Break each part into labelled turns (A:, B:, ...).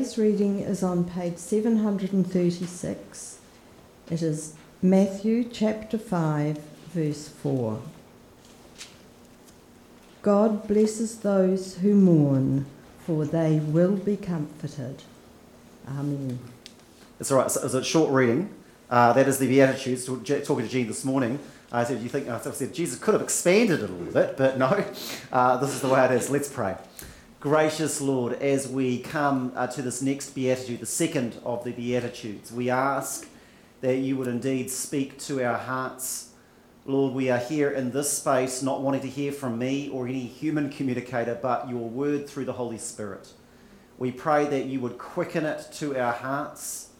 A: Today's reading is on page 736. It is Matthew chapter 5, verse 4. God blesses those who mourn, for they will be comforted. Amen.
B: It's all right. So it a short reading. Uh, that is the Beatitudes. Talking to Jean this morning, I said, "You think?" I said, "Jesus could have expanded it a little bit, but no. Uh, this is the way it is. Let's pray." Gracious Lord, as we come uh, to this next Beatitude, the second of the Beatitudes, we ask that you would indeed speak to our hearts. Lord, we are here in this space not wanting to hear from me or any human communicator, but your word through the Holy Spirit. We pray that you would quicken it to our hearts.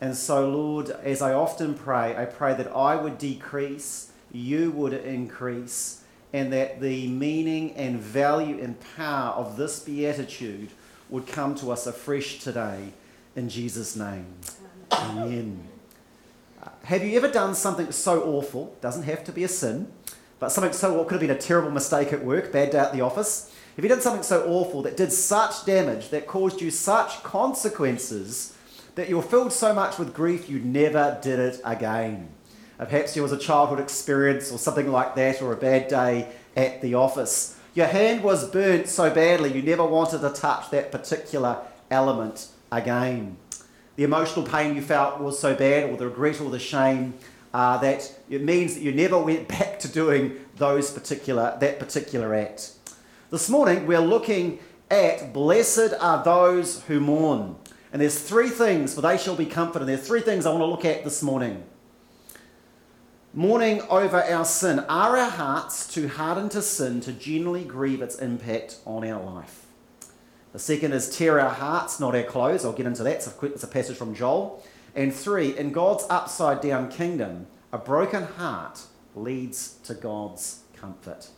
B: And so, Lord, as I often pray, I pray that I would decrease, you would increase and that the meaning and value and power of this beatitude would come to us afresh today in Jesus' name. Amen. Uh, have you ever done something so awful, doesn't have to be a sin, but something so awful, could have been a terrible mistake at work, bad day at the office? Have you done something so awful that did such damage, that caused you such consequences, that you were filled so much with grief you never did it again? Perhaps it was a childhood experience or something like that, or a bad day at the office. Your hand was burnt so badly you never wanted to touch that particular element again. The emotional pain you felt was so bad, or the regret or the shame, uh, that it means that you never went back to doing those particular, that particular act. This morning we're looking at blessed are those who mourn. And there's three things, for they shall be comforted. There's three things I want to look at this morning mourning over our sin, are our hearts too hardened to sin to genuinely grieve its impact on our life? The second is tear our hearts, not our clothes. I'll get into that. It's a, it's a passage from Joel. And three, in God's upside down kingdom, a broken heart leads to God's comfort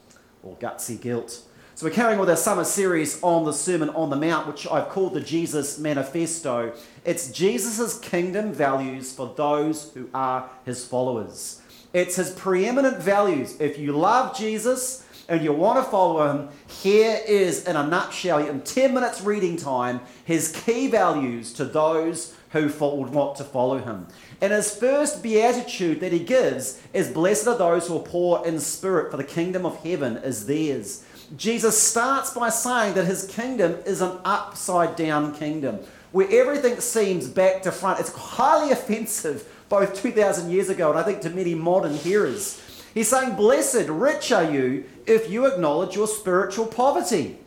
B: or gutsy guilt. So, we're carrying with our summer series on the Sermon on the Mount, which I've called the Jesus Manifesto. It's Jesus' kingdom values for those who are his followers. It's his preeminent values. If you love Jesus and you want to follow him, here is, in a nutshell, in 10 minutes reading time, his key values to those who would want to follow him. And his first beatitude that he gives is Blessed are those who are poor in spirit, for the kingdom of heaven is theirs. Jesus starts by saying that his kingdom is an upside down kingdom where everything seems back to front. It's highly offensive both 2,000 years ago and I think to many modern hearers. He's saying, Blessed, rich are you if you acknowledge your spiritual poverty.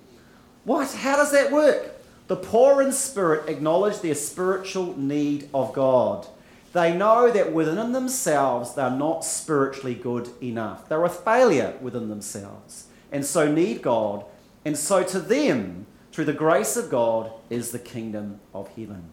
B: What? How does that work? The poor in spirit acknowledge their spiritual need of God. They know that within themselves they're not spiritually good enough. They're a failure within themselves and so need God. And so to them, through the grace of God, is the kingdom of heaven.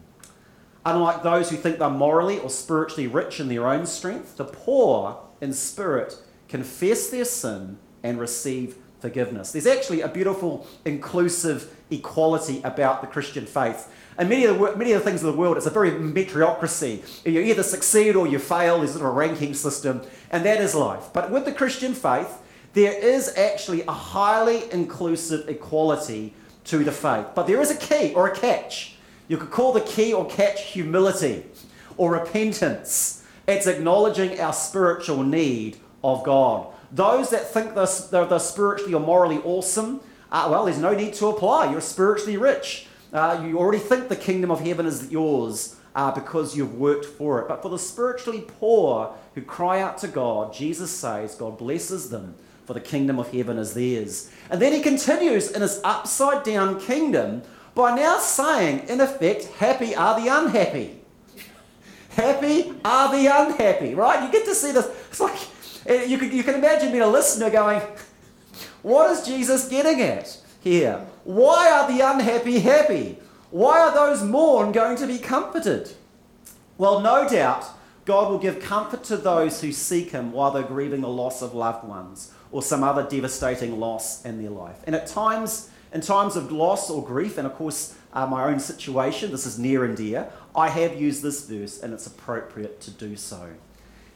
B: Unlike those who think they're morally or spiritually rich in their own strength, the poor in spirit confess their sin and receive forgiveness. There's actually a beautiful, inclusive equality about the Christian faith. And many of, the, many of the things of the world, it's a very meritocracy. You either succeed or you fail. There's a ranking system, and that is life. But with the Christian faith, there is actually a highly inclusive equality to the faith. But there is a key or a catch. You could call the key or catch humility or repentance. It's acknowledging our spiritual need of God. Those that think they're, they're, spiritually or morally awesome, uh, well, there's no need to apply. You're spiritually rich. Uh, you already think the kingdom of heaven is yours uh, because you've worked for it. But for the spiritually poor who cry out to God, Jesus says God blesses them, for the kingdom of heaven is theirs. And then he continues in his upside down kingdom by now saying, in effect, happy are the unhappy. Happy are the unhappy, right? You get to see this. It's like eh, you can, you can imagine being a listener going, What is Jesus getting at here? Why are the unhappy happy? Why are those mourn going to be comforted? Well, no doubt God will give comfort to those who seek Him while they're grieving the loss of loved ones or some other devastating loss in their life. And at times, in times of loss or grief, and of course, uh, my own situation, this is near and dear, I have used this verse and it's appropriate to do so.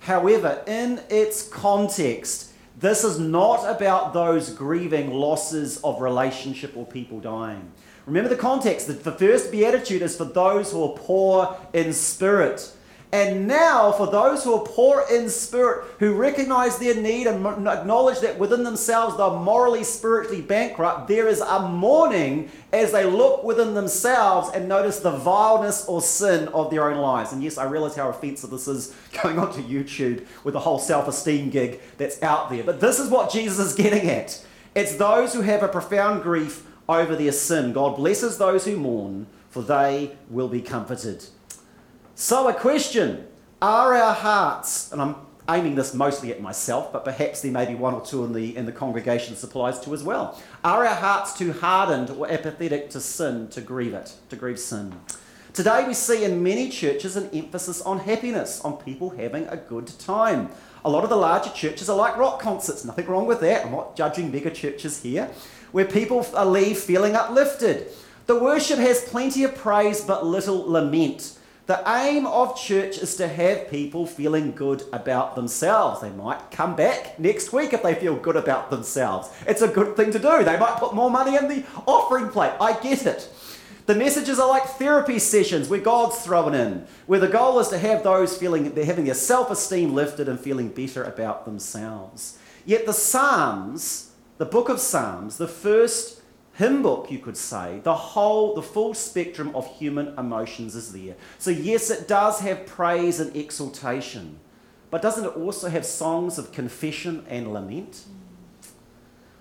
B: However, in its context, this is not about those grieving losses of relationship or people dying. Remember the context. The, the first beatitude is for those who are poor in spirit. And now, for those who are poor in spirit, who recognize their need and acknowledge that within themselves they're morally, spiritually bankrupt, there is a mourning as they look within themselves and notice the vileness or sin of their own lives. And yes, I realize how offensive this is going onto YouTube with the whole self esteem gig that's out there. But this is what Jesus is getting at it's those who have a profound grief over their sin. God blesses those who mourn, for they will be comforted. So, a question Are our hearts, and I'm aiming this mostly at myself, but perhaps there may be one or two in the, in the congregation this applies to as well. Are our hearts too hardened or apathetic to sin, to grieve it, to grieve sin? Today we see in many churches an emphasis on happiness, on people having a good time. A lot of the larger churches are like rock concerts, nothing wrong with that. I'm not judging mega churches here, where people leave feeling uplifted. The worship has plenty of praise but little lament. The aim of church is to have people feeling good about themselves. They might come back next week if they feel good about themselves. It's a good thing to do. They might put more money in the offering plate. I get it. The messages are like therapy sessions where God's thrown in, where the goal is to have those feeling they're having their self-esteem lifted and feeling better about themselves. Yet the Psalms, the book of Psalms, the first hymn book, you could say, the whole, the full spectrum of human emotions is there. So, yes, it does have praise and exaltation, but doesn't it also have songs of confession and lament?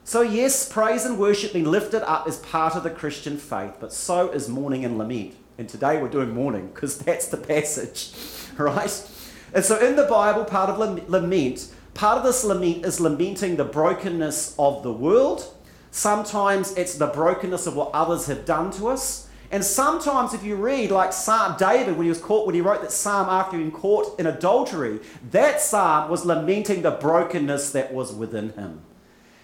B: So, yes, praise and worship being lifted up is part of the Christian faith, but so is mourning and lament. And today we're doing mourning because that's the passage, right? And so, in the Bible, part of lament, part of this lament is lamenting the brokenness of the world Sometimes it's the brokenness of what others have done to us. And sometimes, if you read, like Psalm David, when he was caught, when he wrote that psalm after being caught in adultery, that psalm was lamenting the brokenness that was within him.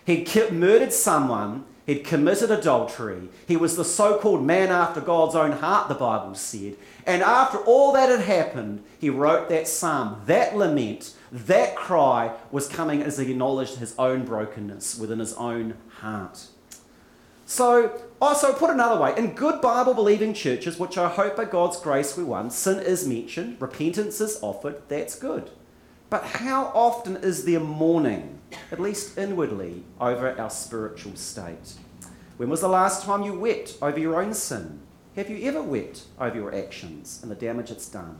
B: He'd murdered someone, he'd committed adultery, he was the so called man after God's own heart, the Bible said. And after all that had happened, he wrote that psalm, that lament, that cry was coming as he acknowledged his own brokenness within his own heart. So, also put another way, in good Bible believing churches, which I hope by God's grace we won, sin is mentioned, repentance is offered, that's good. But how often is there mourning, at least inwardly, over our spiritual state? When was the last time you wept over your own sin? Have you ever wept over your actions and the damage it's done,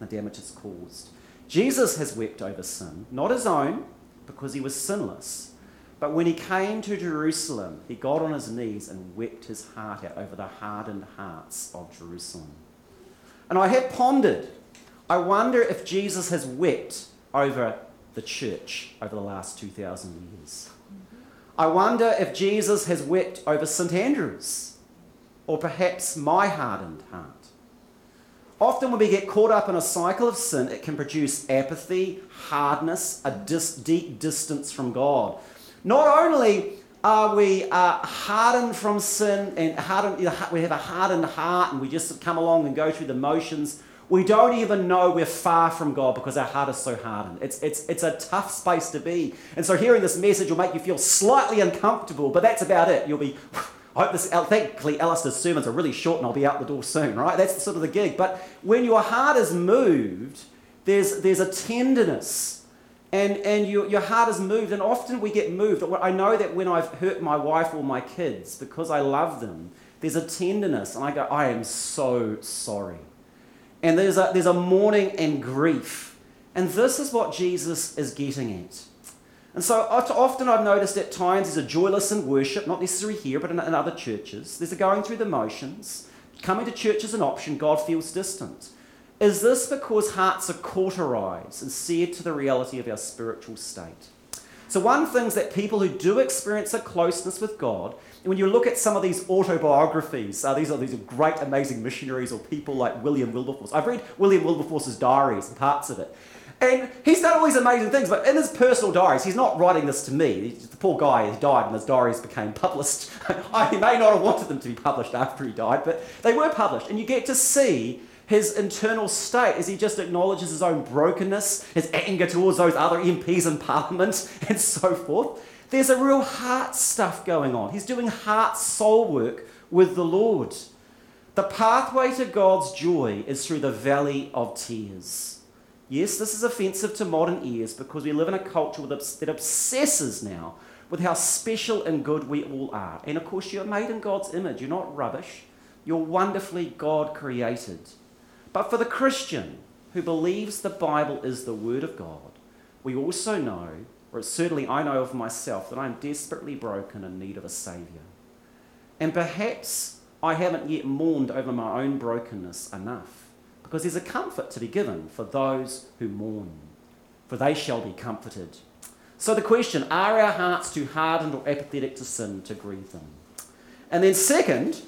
B: the damage it's caused? Jesus has wept over sin, not his own, because he was sinless. But when he came to Jerusalem, he got on his knees and wept his heart out over the hardened hearts of Jerusalem. And I have pondered, I wonder if Jesus has wept over the church over the last 2,000 years. I wonder if Jesus has wept over St. Andrews, or perhaps my hardened heart. Often, when we get caught up in a cycle of sin, it can produce apathy, hardness, a dis- deep distance from God. Not only are we uh, hardened from sin and hardened, we have a hardened heart and we just come along and go through the motions, we don't even know we're far from God because our heart is so hardened. It's, it's, it's a tough space to be. And so, hearing this message will make you feel slightly uncomfortable, but that's about it. You'll be I hope this, thankfully, Alistair's sermons are really short and I'll be out the door soon, right? That's sort of the gig. But when your heart is moved, there's, there's a tenderness and, and you, your heart is moved. And often we get moved. I know that when I've hurt my wife or my kids, because I love them, there's a tenderness. And I go, I am so sorry. And there's a, there's a mourning and grief. And this is what Jesus is getting at. And so often I've noticed at times there's a joyless in worship, not necessarily here, but in, in other churches. There's a going through the motions. Coming to church is an option, God feels distant. Is this because hearts are cauterized and seared to the reality of our spiritual state? So, one thing that people who do experience a closeness with God, when you look at some of these autobiographies, uh, these are these are great, amazing missionaries or people like William Wilberforce. I've read William Wilberforce's diaries and parts of it. And he's done all these amazing things, but in his personal diaries, he's not writing this to me. The poor guy has died and his diaries became published. I may not have wanted them to be published after he died, but they were published. And you get to see his internal state as he just acknowledges his own brokenness, his anger towards those other MPs in Parliament, and so forth. There's a real heart stuff going on. He's doing heart soul work with the Lord. The pathway to God's joy is through the valley of tears. Yes, this is offensive to modern ears because we live in a culture that obsesses now with how special and good we all are. And of course, you're made in God's image. You're not rubbish, you're wonderfully God created. But for the Christian who believes the Bible is the Word of God, we also know, or certainly I know of myself, that I'm desperately broken in need of a Saviour. And perhaps I haven't yet mourned over my own brokenness enough, because there's a comfort to be given for those who mourn, for they shall be comforted. So the question are our hearts too hardened or apathetic to sin to grieve them? And then, second,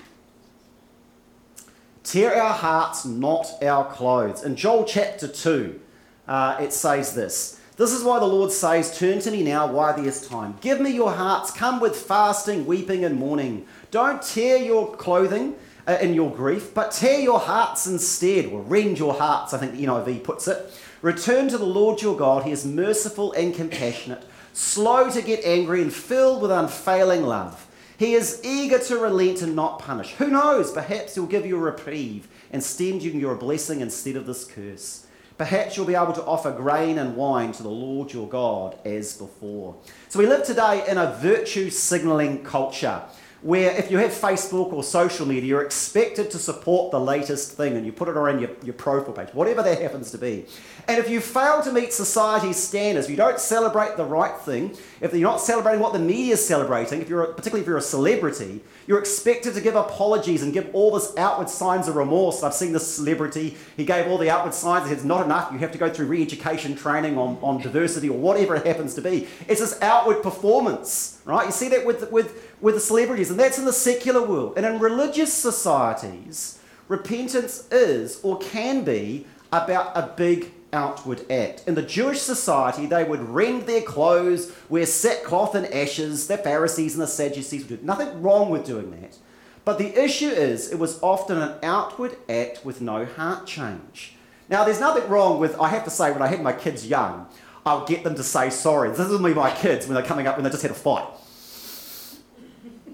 B: tear our hearts, not our clothes. In Joel chapter 2, uh, it says this This is why the Lord says, Turn to me now while there is time. Give me your hearts. Come with fasting, weeping, and mourning. Don't tear your clothing. Uh, in your grief, but tear your hearts instead, or rend your hearts, I think the NIV puts it. Return to the Lord your God. He is merciful and compassionate, slow to get angry, and filled with unfailing love. He is eager to relent and not punish. Who knows? Perhaps he'll give you a reprieve and send you your blessing instead of this curse. Perhaps you'll be able to offer grain and wine to the Lord your God as before. So we live today in a virtue signaling culture where if you have Facebook or social media, you're expected to support the latest thing and you put it around your, your profile page, whatever that happens to be. And if you fail to meet society's standards, if you don't celebrate the right thing, if you're not celebrating what the media is celebrating, if you're particularly if you're a celebrity, you're expected to give apologies and give all this outward signs of remorse. I've seen this celebrity, he gave all the outward signs, it's not enough, you have to go through re-education training on, on diversity or whatever it happens to be. It's this outward performance, right? You see that with, with with the celebrities, and that's in the secular world. And in religious societies, repentance is or can be about a big outward act. In the Jewish society, they would rend their clothes, wear sackcloth and ashes. The Pharisees and the Sadducees would do nothing wrong with doing that. But the issue is, it was often an outward act with no heart change. Now, there's nothing wrong with, I have to say, when I had my kids young, I'll get them to say sorry. This is me, my kids, when they're coming up, when they just had a fight.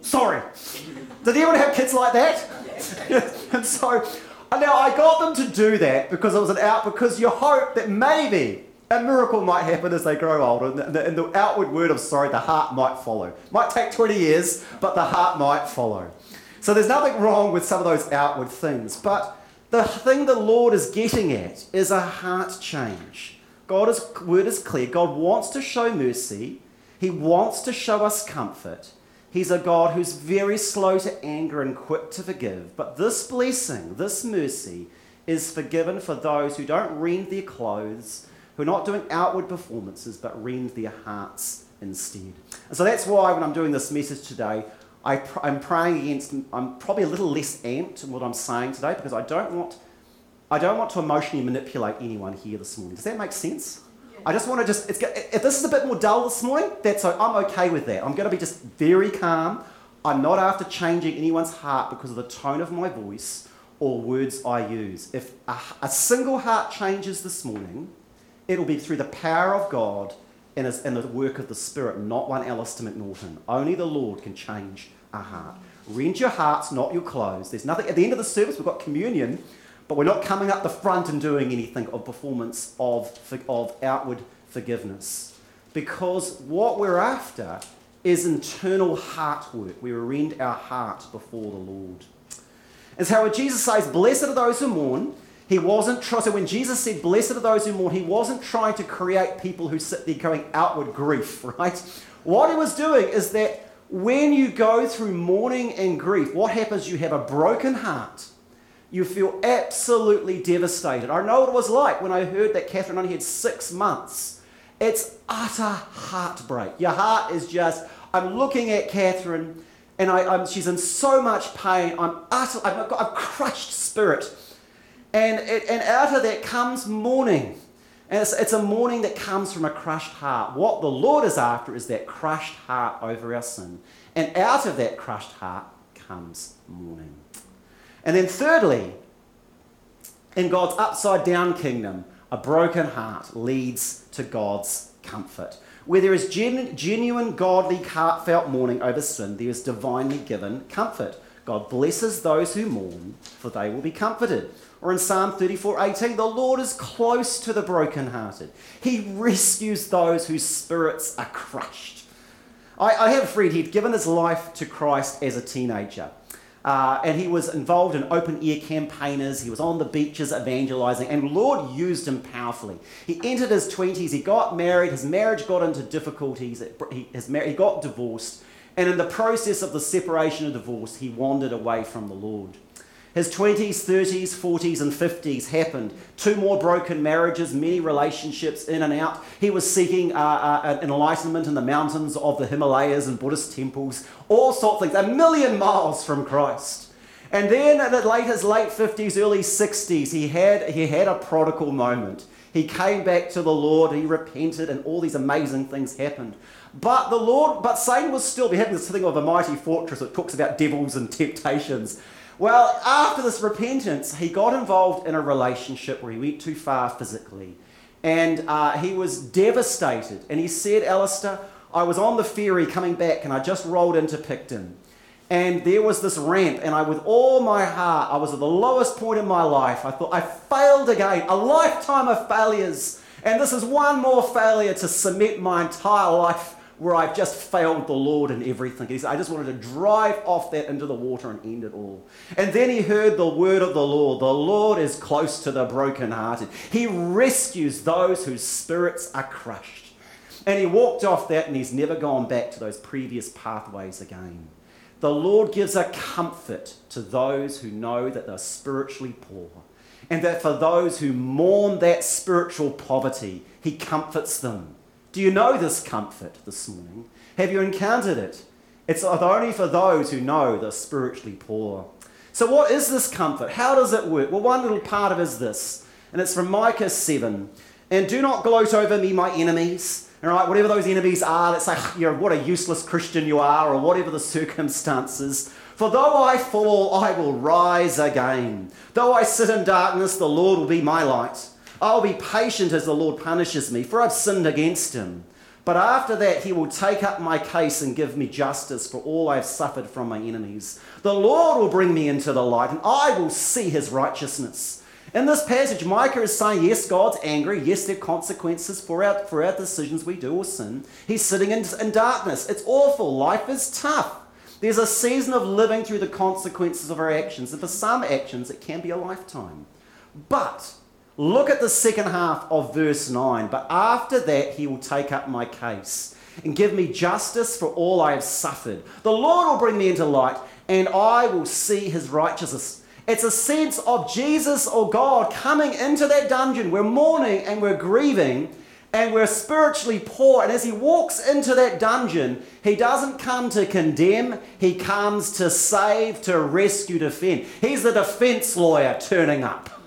B: Sorry. Did anyone have kids like that? and so now I got them to do that because it was an out because you hope that maybe a miracle might happen as they grow older, and the, and the, outward word of sorry, the heart might follow. Might take 20 years, but the heart might follow. So there's nothing wrong with some of those outward things, but the thing the Lord is getting at is a heart change. God's word is clear. God wants to show mercy. He wants to show us comfort. He's a God who's very slow to anger and quick to forgive. But this blessing, this mercy, is forgiven for those who don't rend their clothes, who are not doing outward performances, but rend their hearts instead. And so that's why when I'm doing this message today, I am praying against, I'm probably a little less amped in what I'm saying today because I don't want, I don't want to emotionally manipulate anyone here this morning. Does that make sense? I just want to just, if this is a bit more dull this morning, that's I'm okay with that. I'm going to be just very calm. I'm not after changing anyone's heart because of the tone of my voice or words I use. If a, a single heart changes this morning, it'll be through the power of God and, and the work of the Spirit, not one Alistair McNaughton. Only the Lord can change a heart. Rend your hearts, not your clothes. There's nothing, at the end of the service, we've got communion. But we're not coming up the front and doing anything of performance of, of outward forgiveness. Because what we're after is internal heart work. We rend our heart before the Lord. And so when Jesus says, Blessed are those who mourn, he wasn't trying, so when Jesus said, Blessed are those who mourn, he wasn't trying to create people who sit there going outward grief, right? What he was doing is that when you go through mourning and grief, what happens? You have a broken heart you feel absolutely devastated. I know what it was like when I heard that Catherine only had six months. It's utter heartbreak. Your heart is just, I'm looking at Catherine and I, am she's in so much pain. I'm utter, I've got a crushed spirit. And, it, and out of that comes mourning. And it's, it's a mourning that comes from a crushed heart. What the Lord is after is that crushed heart over our sin. And out of that crushed heart comes mourning. And then, thirdly, in God's upside down kingdom, a broken heart leads to God's comfort. Where there is gen- genuine, godly, heartfelt mourning over sin, there is divinely given comfort. God blesses those who mourn, for they will be comforted. Or in Psalm 34:18, the Lord is close to the brokenhearted. He rescues those whose spirits are crushed. I, I have a friend, he'd given his life to Christ as a teenager. Uh, and he was involved in open air campaigners. He was on the beaches evangelizing, and Lord used him powerfully. He entered his 20s, he got married, his marriage got into difficulties, he, his, he got divorced, and in the process of the separation and divorce, he wandered away from the Lord. His 20s, 30s, 40s, and 50s happened. Two more broken marriages, many relationships in and out. He was seeking uh, uh, enlightenment in the mountains of the Himalayas and Buddhist temples, all sorts of things, a million miles from Christ. And then at late, his late 50s, early 60s, he had, he had a prodigal moment. He came back to the Lord, he repented, and all these amazing things happened. But the Lord, but Satan was still, we have this thing of a mighty fortress that talks about devils and temptations. Well, after this repentance, he got involved in a relationship where he went too far physically. And uh, he was devastated. And he said, Alistair, I was on the ferry coming back and I just rolled into Picton. And there was this ramp, and I, with all my heart, I was at the lowest point in my life. I thought, I failed again, a lifetime of failures. And this is one more failure to cement my entire life where I've just failed the Lord in everything. He said, I just wanted to drive off that into the water and end it all. And then he heard the word of the Lord. The Lord is close to the brokenhearted. He rescues those whose spirits are crushed. And he walked off that and he's never gone back to those previous pathways again. The Lord gives a comfort to those who know that they're spiritually poor. And that for those who mourn that spiritual poverty, he comforts them. Do you know this comfort this morning? Have you encountered it? It's only for those who know they're spiritually poor. So, what is this comfort? How does it work? Well, one little part of it is this, and it's from Micah 7. And do not gloat over me, my enemies. All right, whatever those enemies are, let's say, you know, what a useless Christian you are, or whatever the circumstances. For though I fall, I will rise again. Though I sit in darkness, the Lord will be my light. I'll be patient as the Lord punishes me, for I've sinned against him. But after that, he will take up my case and give me justice for all I have suffered from my enemies. The Lord will bring me into the light, and I will see his righteousness. In this passage, Micah is saying, yes, God's angry. Yes, there are consequences for our, for our decisions we do or sin. He's sitting in, in darkness. It's awful. Life is tough. There's a season of living through the consequences of our actions. And for some actions, it can be a lifetime. But Look at the second half of verse 9. But after that, he will take up my case and give me justice for all I have suffered. The Lord will bring me into light, and I will see his righteousness. It's a sense of Jesus or God coming into that dungeon. We're mourning and we're grieving and we're spiritually poor. And as he walks into that dungeon, he doesn't come to condemn, he comes to save, to rescue, defend. He's the defense lawyer turning up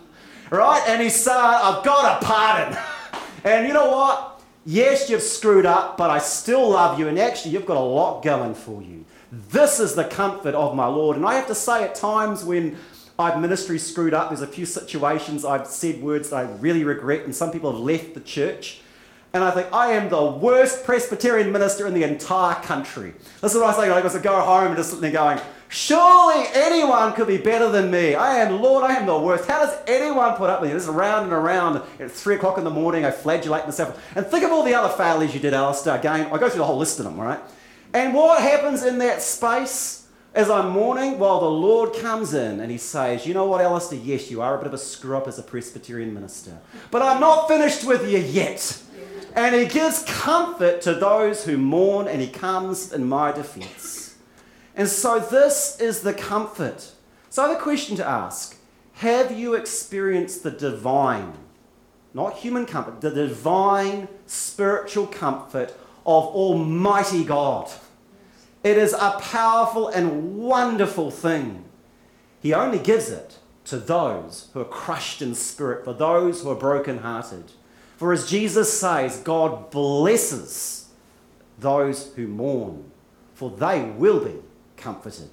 B: right? And he's saying, I've got a pardon. and you know what? Yes, you've screwed up, but I still love you. And actually, you've got a lot going for you. This is the comfort of my Lord. And I have to say, at times when I've ministry screwed up, there's a few situations I've said words that I really regret, and some people have left the church. And I think, I am the worst Presbyterian minister in the entire country. This is what I say. I was go home and just sitting there going, Surely anyone could be better than me. I am, Lord, I am the worst. How does anyone put up with me? This is round and around. At 3 o'clock in the morning, I flagellate myself. And think of all the other failures you did, Alistair. Again, I go through the whole list of them, right? And what happens in that space as I'm mourning? Well, the Lord comes in and he says, You know what, Alistair? Yes, you are a bit of a screw up as a Presbyterian minister. But I'm not finished with you yet. And he gives comfort to those who mourn and he comes in my defense. And so, this is the comfort. So, I have a question to ask Have you experienced the divine, not human comfort, the divine spiritual comfort of Almighty God? It is a powerful and wonderful thing. He only gives it to those who are crushed in spirit, for those who are brokenhearted. For as Jesus says, God blesses those who mourn, for they will be comforted.